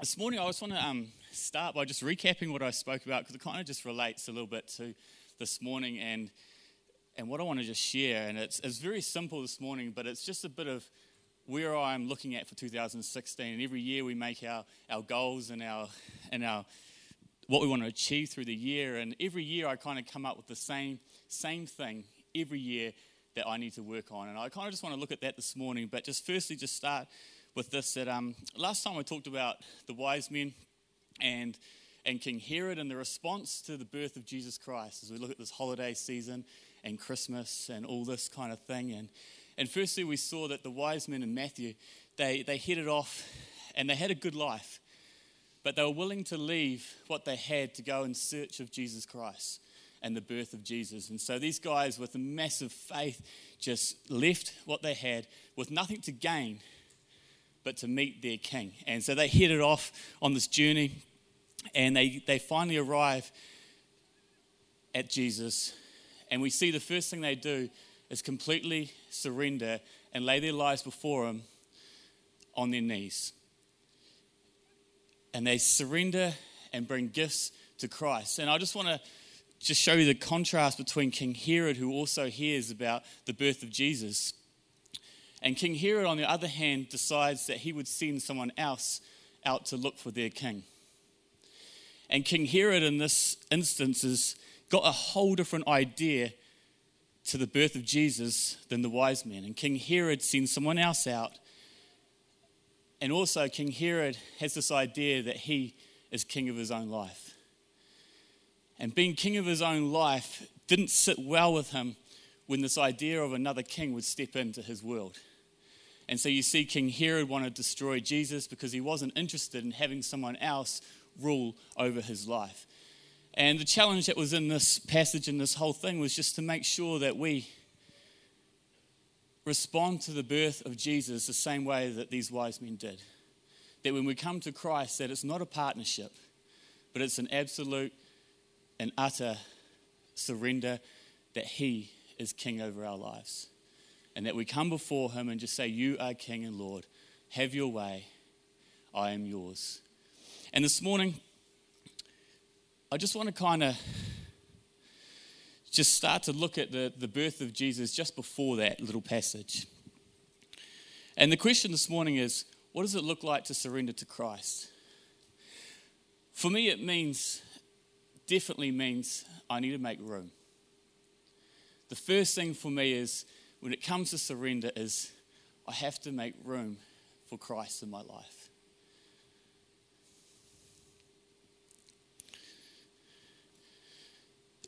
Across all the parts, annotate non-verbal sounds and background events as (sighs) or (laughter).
this morning I just want to um, start by just recapping what I spoke about because it kind of just relates a little bit to this morning and and what I want to just share. And it's, it's very simple this morning, but it's just a bit of where I'm looking at for 2016. And every year we make our, our goals and our and our what we want to achieve through the year. And every year I kind of come up with the same same thing every year that I need to work on. And I kind of just want to look at that this morning. But just firstly, just start with this that um, last time I talked about the wise men and and King Herod and the response to the birth of Jesus Christ as we look at this holiday season and Christmas and all this kind of thing. And and firstly, we saw that the wise men in Matthew they they headed off and they had a good life, but they were willing to leave what they had to go in search of Jesus Christ and the birth of Jesus. And so these guys with a massive faith just left what they had with nothing to gain but to meet their king. And so they headed off on this journey and they, they finally arrive at Jesus. And we see the first thing they do is completely surrender and lay their lives before Him on their knees. And they surrender and bring gifts to Christ. And I just want to just show you the contrast between King Herod, who also hears about the birth of Jesus. And King Herod, on the other hand, decides that he would send someone else out to look for their king. And King Herod, in this instance, has got a whole different idea to the birth of Jesus than the wise men. And King Herod sends someone else out. And also, King Herod has this idea that he is king of his own life. And being king of his own life didn't sit well with him when this idea of another king would step into his world. And so you see, King Herod wanted to destroy Jesus because he wasn't interested in having someone else rule over his life. And the challenge that was in this passage and this whole thing was just to make sure that we respond to the birth of Jesus the same way that these wise men did. That when we come to Christ, that it's not a partnership, but it's an absolute and utter surrender that He is King over our lives. And that we come before Him and just say, You are King and Lord. Have your way. I am yours. And this morning, I just want to kind of just start to look at the, the birth of Jesus just before that little passage. And the question this morning is what does it look like to surrender to Christ? For me, it means definitely means I need to make room. The first thing for me is when it comes to surrender is I have to make room for Christ in my life.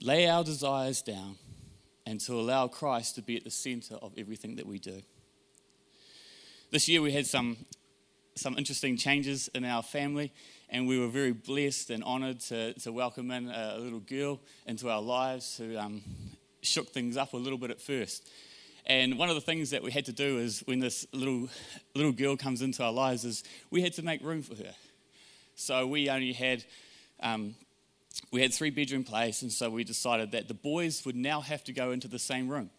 Lay our desires down and to allow Christ to be at the center of everything that we do. This year we had some some interesting changes in our family, and we were very blessed and honoured to, to welcome in a little girl into our lives who um, shook things up a little bit at first. And one of the things that we had to do is when this little little girl comes into our lives is we had to make room for her. So we only had um, we had three bedroom place, and so we decided that the boys would now have to go into the same room.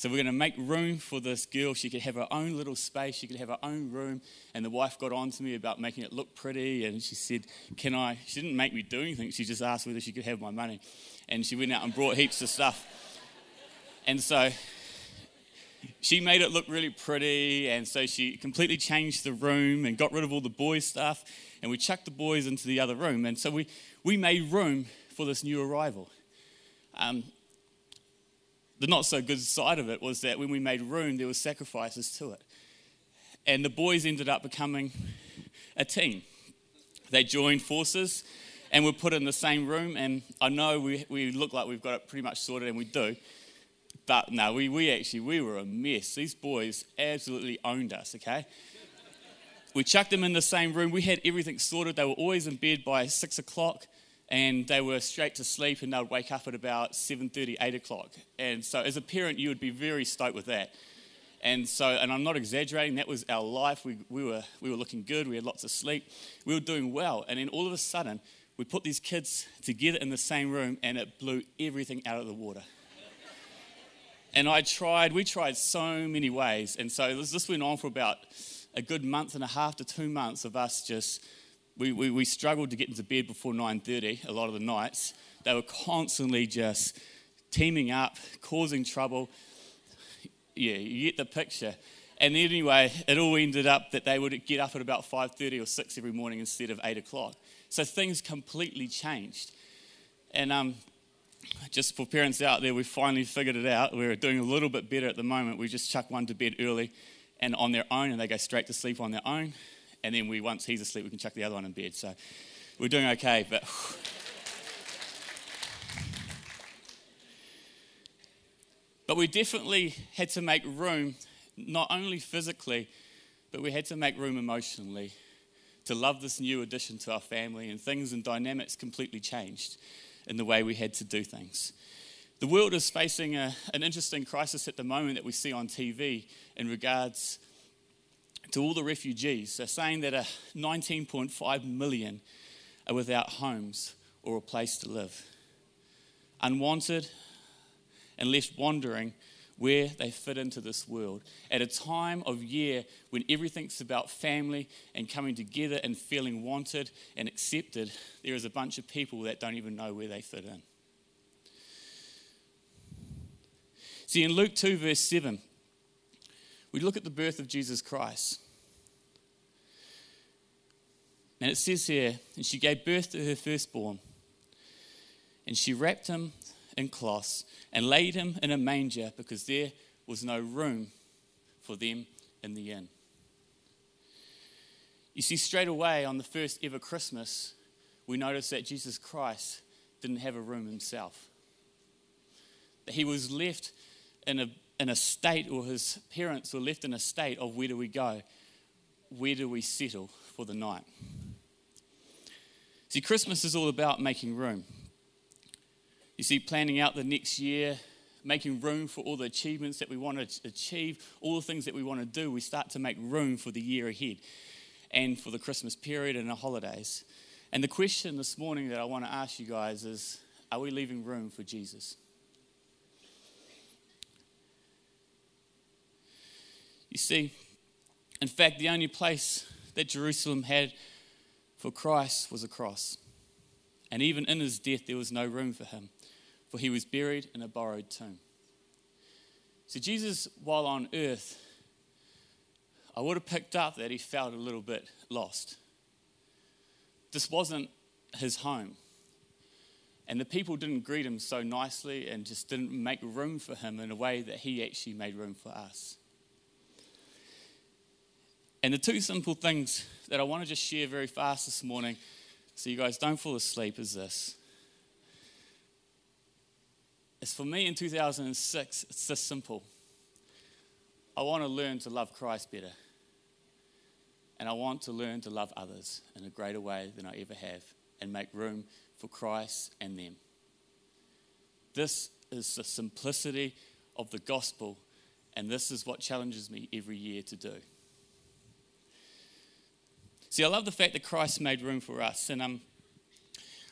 So we're going to make room for this girl. She could have her own little space. She could have her own room. And the wife got on to me about making it look pretty. And she said, Can I? She didn't make me do anything. She just asked whether she could have my money. And she went out and brought heaps of stuff. And so she made it look really pretty. And so she completely changed the room and got rid of all the boys' stuff. And we chucked the boys into the other room. And so we, we made room for this new arrival. Um, the not so good side of it was that when we made room, there were sacrifices to it. And the boys ended up becoming a team. They joined forces and were put in the same room. And I know we, we look like we've got it pretty much sorted, and we do. But no, we, we actually, we were a mess. These boys absolutely owned us, okay? We chucked them in the same room. We had everything sorted. They were always in bed by six o'clock and they were straight to sleep and they would wake up at about 7.30 8 o'clock and so as a parent you would be very stoked with that and so and i'm not exaggerating that was our life we, we, were, we were looking good we had lots of sleep we were doing well and then all of a sudden we put these kids together in the same room and it blew everything out of the water and i tried we tried so many ways and so this, this went on for about a good month and a half to two months of us just we, we, we struggled to get into bed before 9.30 a lot of the nights. They were constantly just teaming up, causing trouble. Yeah, you get the picture. And anyway, it all ended up that they would get up at about 5.30 or 6 every morning instead of 8 o'clock. So things completely changed. And um, just for parents out there, we finally figured it out. We're doing a little bit better at the moment. We just chuck one to bed early and on their own, and they go straight to sleep on their own. And then we, once he's asleep, we can chuck the other one in bed. So we're doing okay, but. (sighs) But we definitely had to make room, not only physically, but we had to make room emotionally to love this new addition to our family, and things and dynamics completely changed in the way we had to do things. The world is facing a, an interesting crisis at the moment that we see on TV in regards to all the refugees. They're saying that 19.5 million are without homes or a place to live. Unwanted, and left wondering where they fit into this world. At a time of year when everything's about family and coming together and feeling wanted and accepted, there is a bunch of people that don't even know where they fit in. See, in Luke 2, verse 7, we look at the birth of Jesus Christ. And it says here, and she gave birth to her firstborn, and she wrapped him in cloths and laid him in a manger because there was no room for them in the inn. You see, straight away on the first ever Christmas, we notice that Jesus Christ didn't have a room himself. That he was left in a, in a state, or his parents were left in a state of where do we go? Where do we settle for the night? See, Christmas is all about making room. You see, planning out the next year, making room for all the achievements that we want to achieve, all the things that we want to do, we start to make room for the year ahead and for the Christmas period and the holidays. And the question this morning that I want to ask you guys is are we leaving room for Jesus? You see, in fact, the only place that Jerusalem had for Christ was a cross. And even in his death, there was no room for him for he was buried in a borrowed tomb. So, Jesus, while on earth, I would have picked up that he felt a little bit lost. This wasn't his home. And the people didn't greet him so nicely and just didn't make room for him in a way that he actually made room for us. And the two simple things that I want to just share very fast this morning so you guys don't fall asleep is this is for me in 2006, it's this simple. I want to learn to love Christ better. And I want to learn to love others in a greater way than I ever have and make room for Christ and them. This is the simplicity of the gospel, and this is what challenges me every year to do. See, I love the fact that Christ made room for us, and um,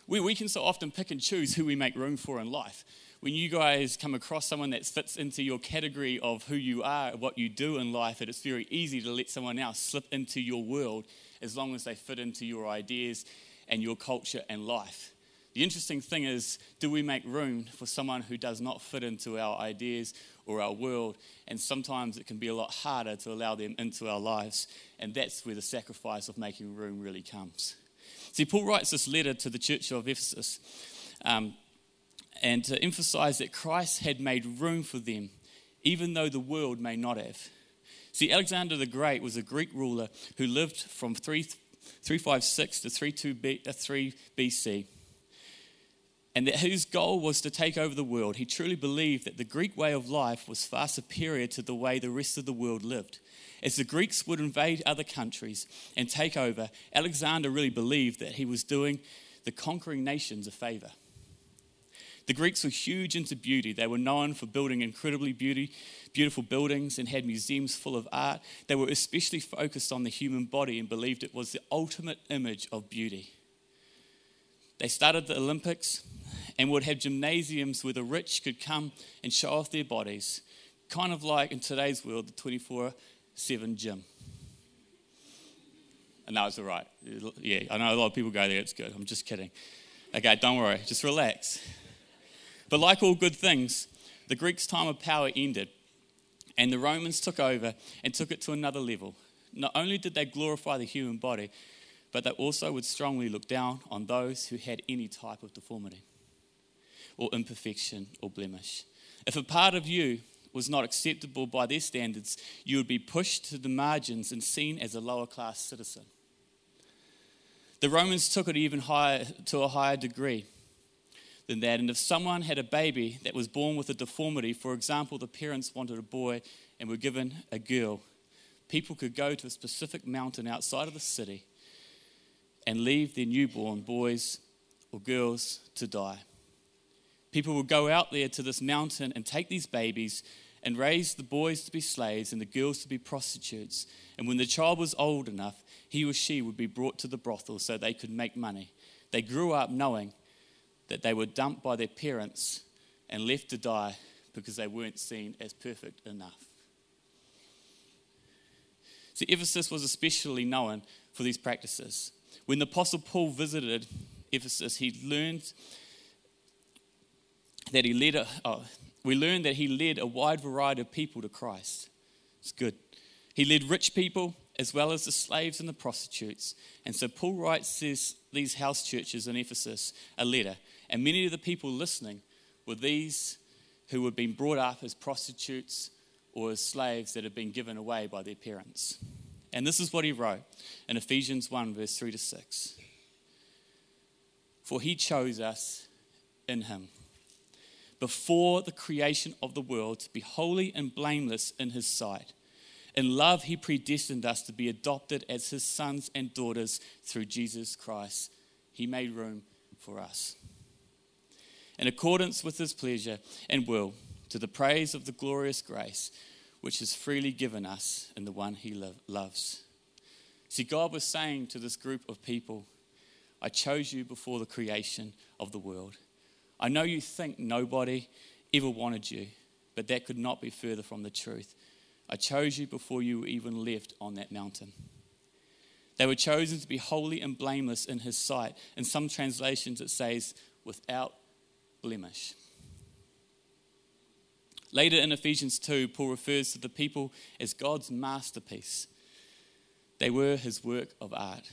we, we can so often pick and choose who we make room for in life when you guys come across someone that fits into your category of who you are, what you do in life, it's very easy to let someone else slip into your world as long as they fit into your ideas and your culture and life. The interesting thing is, do we make room for someone who does not fit into our ideas or our world? And sometimes it can be a lot harder to allow them into our lives. And that's where the sacrifice of making room really comes. See, Paul writes this letter to the church of Ephesus. Um, and to emphasize that Christ had made room for them, even though the world may not have. See, Alexander the Great was a Greek ruler who lived from 356 to 32 uh, 3 BC, and that his goal was to take over the world. He truly believed that the Greek way of life was far superior to the way the rest of the world lived. As the Greeks would invade other countries and take over, Alexander really believed that he was doing the conquering nations a favor. The Greeks were huge into beauty. They were known for building incredibly beauty, beautiful buildings and had museums full of art. They were especially focused on the human body and believed it was the ultimate image of beauty. They started the Olympics and would have gymnasiums where the rich could come and show off their bodies, kind of like in today's world, the 24 7 gym. And that was all right. Yeah, I know a lot of people go there, it's good. I'm just kidding. Okay, don't worry, just relax. But like all good things, the Greeks' time of power ended, and the Romans took over and took it to another level. Not only did they glorify the human body, but they also would strongly look down on those who had any type of deformity or imperfection or blemish. If a part of you was not acceptable by their standards, you would be pushed to the margins and seen as a lower class citizen. The Romans took it even higher to a higher degree than that. And if someone had a baby that was born with a deformity, for example, the parents wanted a boy and were given a girl, people could go to a specific mountain outside of the city and leave their newborn boys or girls to die. People would go out there to this mountain and take these babies and raise the boys to be slaves and the girls to be prostitutes. And when the child was old enough, he or she would be brought to the brothel so they could make money. They grew up knowing that they were dumped by their parents and left to die because they weren't seen as perfect enough. See, Ephesus was especially known for these practices. When the Apostle Paul visited Ephesus, he learned that he led a, oh, we learned that he led a wide variety of people to Christ. It's good. He led rich people as well as the slaves and the prostitutes. And so Paul writes this, these house churches in Ephesus a letter. And many of the people listening were these who had been brought up as prostitutes or as slaves that had been given away by their parents. And this is what he wrote in Ephesians 1, verse 3 to 6. For he chose us in him before the creation of the world to be holy and blameless in his sight. In love, he predestined us to be adopted as his sons and daughters through Jesus Christ. He made room for us. In accordance with his pleasure and will, to the praise of the glorious grace which is freely given us in the one he lo- loves. See, God was saying to this group of people, I chose you before the creation of the world. I know you think nobody ever wanted you, but that could not be further from the truth. I chose you before you even lived on that mountain. They were chosen to be holy and blameless in his sight. In some translations, it says, without blemish. Later in Ephesians 2, Paul refers to the people as God's masterpiece. They were his work of art.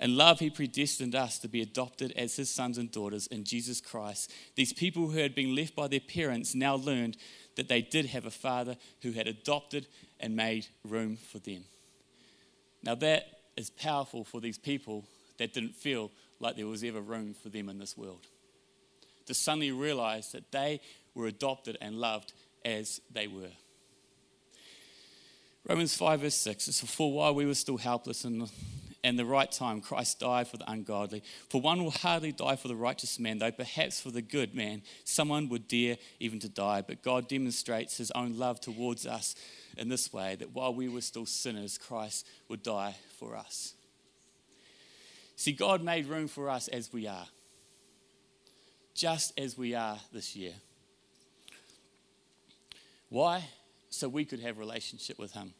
In love, he predestined us to be adopted as his sons and daughters in Jesus Christ. These people who had been left by their parents now learned that they did have a father who had adopted and made room for them. Now, that is powerful for these people that didn't feel like there was ever room for them in this world. To suddenly realize that they were adopted and loved as they were. Romans 5, verse 6 is for while we were still helpless and and the right time, Christ died for the ungodly. For one will hardly die for the righteous man, though perhaps for the good man, someone would dare even to die. But God demonstrates his own love towards us in this way that while we were still sinners, Christ would die for us. See, God made room for us as we are, just as we are this year. Why? So we could have relationship with him.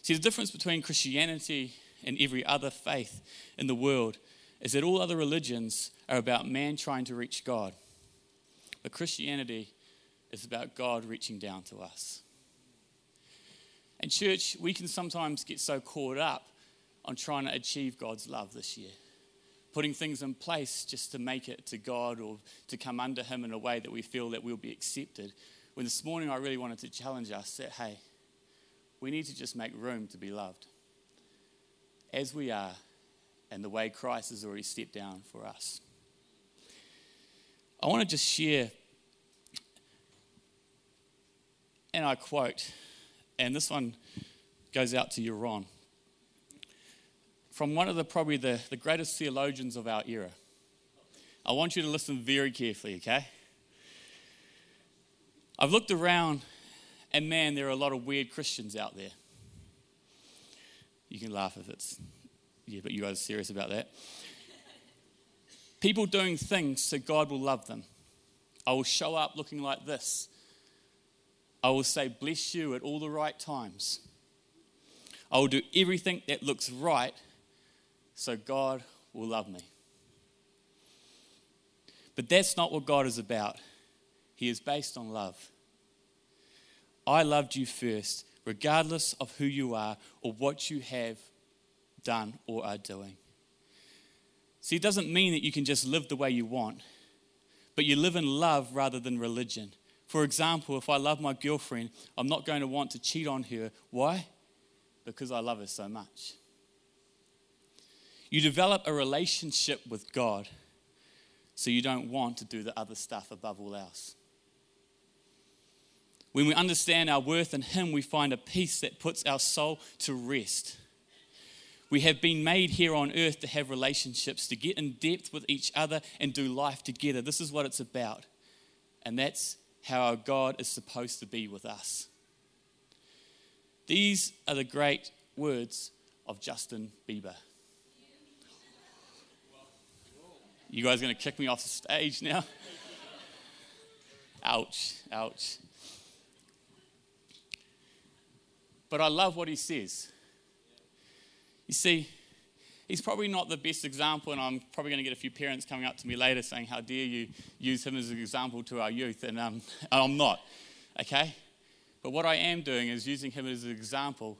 See, the difference between Christianity and every other faith in the world is that all other religions are about man trying to reach God. But Christianity is about God reaching down to us. And, church, we can sometimes get so caught up on trying to achieve God's love this year, putting things in place just to make it to God or to come under Him in a way that we feel that we'll be accepted. When this morning I really wanted to challenge us that, hey, we need to just make room to be loved as we are and the way Christ has already stepped down for us. I want to just share, and I quote, and this one goes out to you, Ron, from one of the probably the, the greatest theologians of our era. I want you to listen very carefully, okay? I've looked around, and man, there are a lot of weird Christians out there. You can laugh if it's, yeah, but you guys are serious about that. People doing things so God will love them. I will show up looking like this. I will say, bless you at all the right times. I will do everything that looks right so God will love me. But that's not what God is about. He is based on love. I loved you first, regardless of who you are or what you have done or are doing. See, it doesn't mean that you can just live the way you want, but you live in love rather than religion. For example, if I love my girlfriend, I'm not going to want to cheat on her. Why? Because I love her so much. You develop a relationship with God so you don't want to do the other stuff above all else. When we understand our worth in Him, we find a peace that puts our soul to rest. We have been made here on earth to have relationships, to get in depth with each other and do life together. This is what it's about. And that's how our God is supposed to be with us. These are the great words of Justin Bieber. You guys are going to kick me off the stage now? ouch, ouch. But I love what he says. You see, he's probably not the best example, and I'm probably going to get a few parents coming up to me later saying, How dare you use him as an example to our youth? And um, (laughs) I'm not, okay? But what I am doing is using him as an example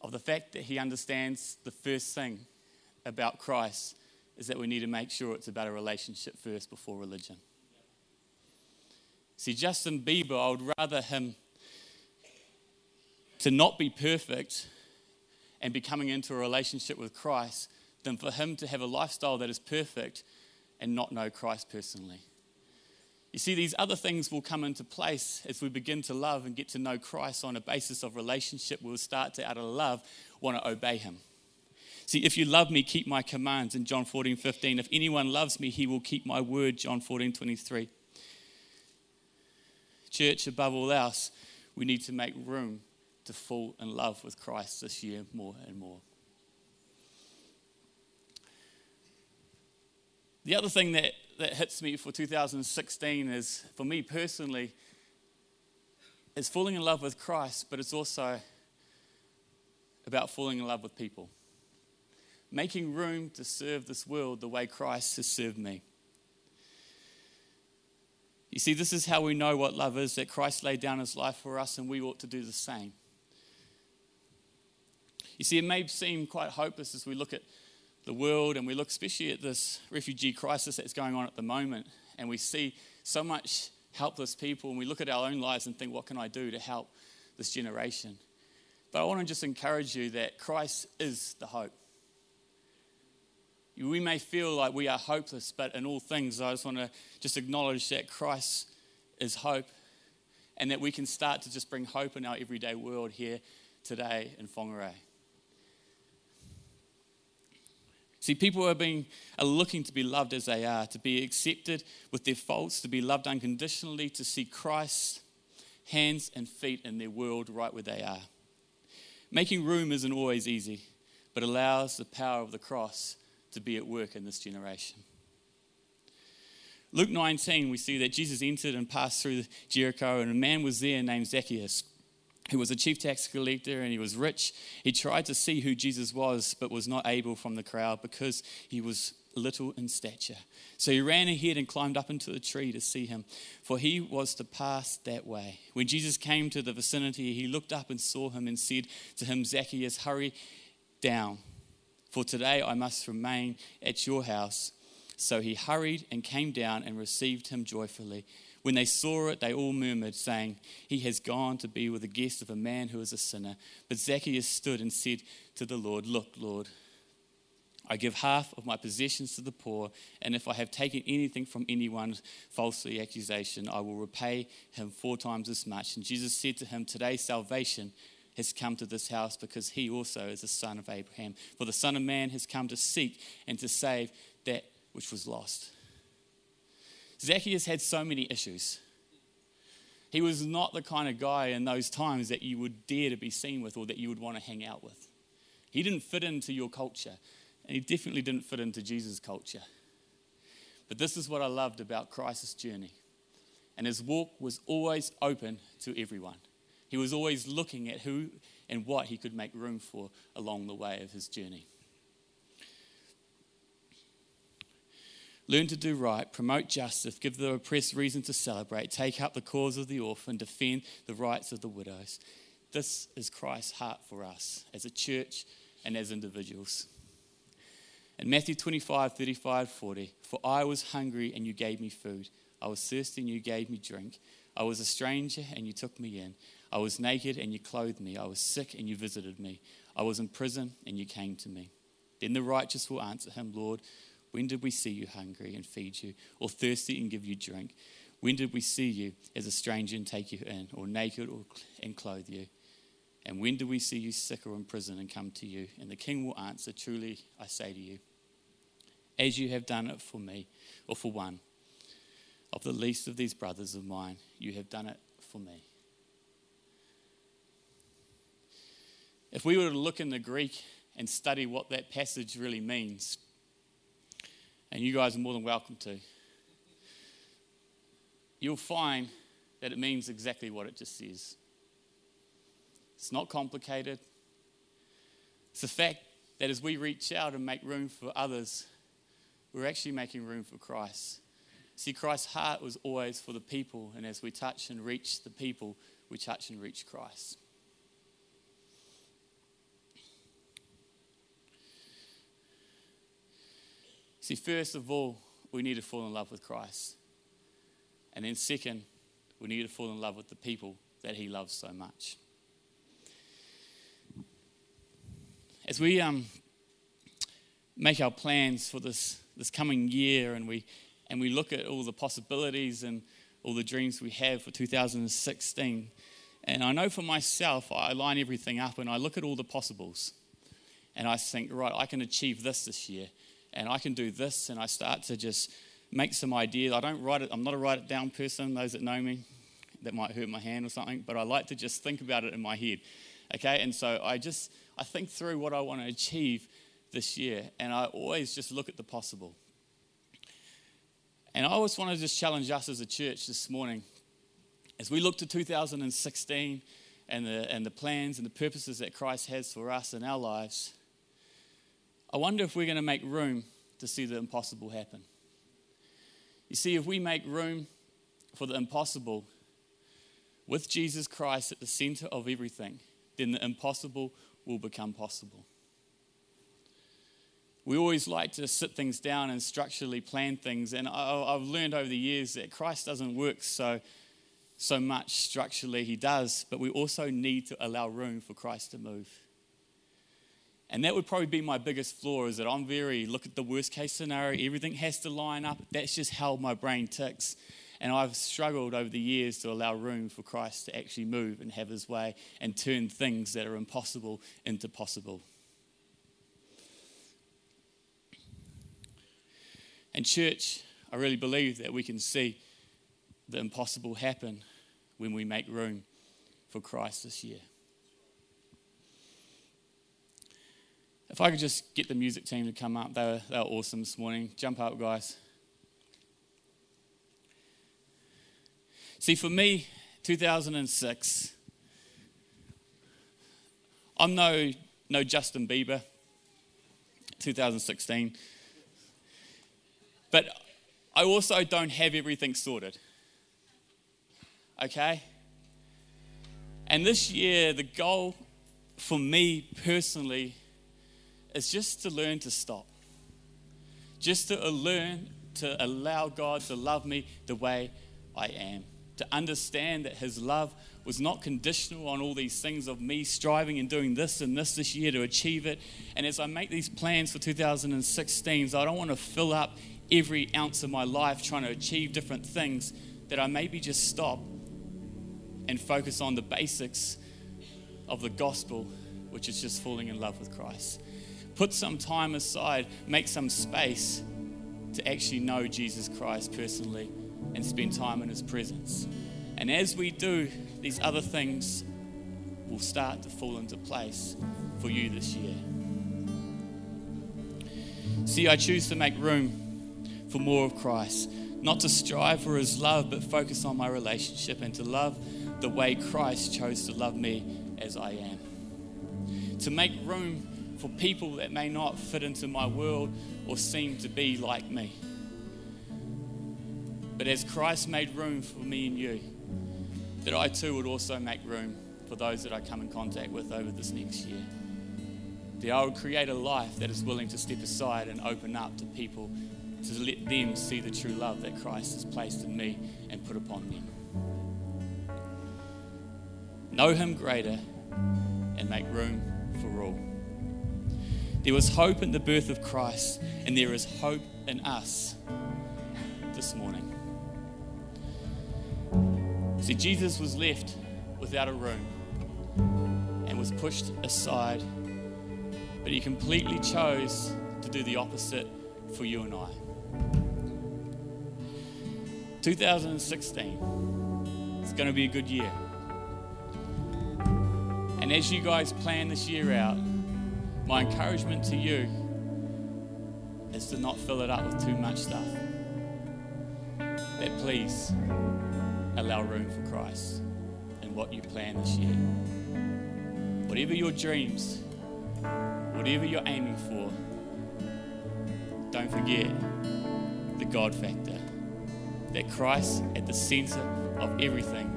of the fact that he understands the first thing about Christ is that we need to make sure it's about a relationship first before religion. See, Justin Bieber, I would rather him to not be perfect and be coming into a relationship with Christ than for him to have a lifestyle that is perfect and not know Christ personally. You see, these other things will come into place as we begin to love and get to know Christ on a basis of relationship. We'll start to, out of love, want to obey him. See, if you love me, keep my commands in John 14, 15. If anyone loves me, he will keep my word, John 14, 23. Church, above all else, we need to make room to fall in love with Christ this year more and more. The other thing that, that hits me for 2016 is, for me personally, is falling in love with Christ, but it's also about falling in love with people making room to serve this world the way Christ has served me. You see, this is how we know what love is that Christ laid down his life for us, and we ought to do the same. You see, it may seem quite hopeless as we look at the world and we look especially at this refugee crisis that's going on at the moment, and we see so much helpless people, and we look at our own lives and think, what can I do to help this generation? But I want to just encourage you that Christ is the hope. We may feel like we are hopeless, but in all things, I just want to just acknowledge that Christ is hope and that we can start to just bring hope in our everyday world here today in Whangarei. See, people are, being, are looking to be loved as they are, to be accepted with their faults, to be loved unconditionally, to see Christ's hands and feet in their world right where they are. Making room isn't always easy, but allows the power of the cross to be at work in this generation. Luke 19, we see that Jesus entered and passed through Jericho, and a man was there named Zacchaeus, who was a chief tax collector and he was rich. He tried to see who Jesus was, but was not able from the crowd because he was little in stature. So he ran ahead and climbed up into a tree to see him, for he was to pass that way. When Jesus came to the vicinity, he looked up and saw him and said to him, Zacchaeus, hurry down for today I must remain at your house. So he hurried and came down and received him joyfully. When they saw it, they all murmured, saying, He has gone to be with the guest of a man who is a sinner. But Zacchaeus stood and said to the Lord, Look, Lord, I give half of my possessions to the poor, and if I have taken anything from anyone falsely accusation, I will repay him four times as much. And Jesus said to him, Today salvation has come to this house because he also is a son of Abraham. For the Son of Man has come to seek and to save that which was lost. Zacchaeus had so many issues. He was not the kind of guy in those times that you would dare to be seen with or that you would want to hang out with. He didn't fit into your culture, and he definitely didn't fit into Jesus' culture. But this is what I loved about Christ's journey. And his walk was always open to everyone. He was always looking at who and what he could make room for along the way of his journey. Learn to do right, promote justice, give the oppressed reason to celebrate, take up the cause of the orphan, defend the rights of the widows. This is Christ's heart for us as a church and as individuals. In Matthew 25, 35, 40, for I was hungry and you gave me food. I was thirsty and you gave me drink. I was a stranger and you took me in. I was naked and you clothed me. I was sick and you visited me. I was in prison and you came to me. Then the righteous will answer him, Lord, when did we see you hungry and feed you, or thirsty and give you drink? When did we see you as a stranger and take you in, or naked or, and clothe you? And when do we see you sick or in prison and come to you? And the king will answer, Truly I say to you, as you have done it for me, or for one of the least of these brothers of mine, you have done it for me. If we were to look in the Greek and study what that passage really means, and you guys are more than welcome to, you'll find that it means exactly what it just says. It's not complicated. It's the fact that as we reach out and make room for others, we're actually making room for Christ. See, Christ's heart was always for the people, and as we touch and reach the people, we touch and reach Christ. See, first of all, we need to fall in love with Christ. And then, second, we need to fall in love with the people that He loves so much. as we um, make our plans for this, this coming year and we, and we look at all the possibilities and all the dreams we have for 2016, and I know for myself, I line everything up and I look at all the possibles. And I think, right, I can achieve this this year, and I can do this, and I start to just make some ideas. I don't write it, I'm not a write it down person, those that know me, that might hurt my hand or something, but I like to just think about it in my head. Okay, and so I just I think through what I want to achieve this year, and I always just look at the possible. And I always want to just challenge us as a church this morning as we look to 2016 and the, and the plans and the purposes that Christ has for us in our lives. I wonder if we're going to make room to see the impossible happen. You see, if we make room for the impossible with Jesus Christ at the center of everything, then the impossible will become possible. We always like to sit things down and structurally plan things, and I've learned over the years that Christ doesn't work so, so much structurally, He does, but we also need to allow room for Christ to move. And that would probably be my biggest flaw is that I'm very, look at the worst case scenario, everything has to line up. That's just how my brain ticks. And I've struggled over the years to allow room for Christ to actually move and have his way and turn things that are impossible into possible. And, church, I really believe that we can see the impossible happen when we make room for Christ this year. If I could just get the music team to come up, they were, they were awesome this morning. Jump up, guys. See, for me, 2006, I'm no, no Justin Bieber, 2016. But I also don't have everything sorted. Okay? And this year, the goal for me personally is just to learn to stop. Just to learn to allow God to love me the way I am to understand that His love was not conditional on all these things of me striving and doing this and this this year to achieve it. And as I make these plans for 2016, so I don't want to fill up every ounce of my life trying to achieve different things, that I maybe just stop and focus on the basics of the gospel, which is just falling in love with Christ. Put some time aside, make some space to actually know Jesus Christ personally and spend time in His presence. And as we do, these other things will start to fall into place for you this year. See, I choose to make room for more of Christ, not to strive for His love, but focus on my relationship and to love the way Christ chose to love me as I am. to make room for people that may not fit into my world or seem to be like me. But as Christ made room for me and you, that I too would also make room for those that I come in contact with over this next year. That I would create a life that is willing to step aside and open up to people to let them see the true love that Christ has placed in me and put upon them. Know Him greater and make room for all. There was hope in the birth of Christ, and there is hope in us this morning. See, Jesus was left without a room and was pushed aside, but he completely chose to do the opposite for you and I. 2016 is going to be a good year. And as you guys plan this year out, my encouragement to you is to not fill it up with too much stuff. That please allow room for Christ in what you plan this year. Whatever your dreams, whatever you're aiming for, don't forget the God factor. That Christ, at the center of everything,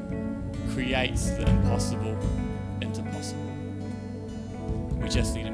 creates the impossible into possible. We just need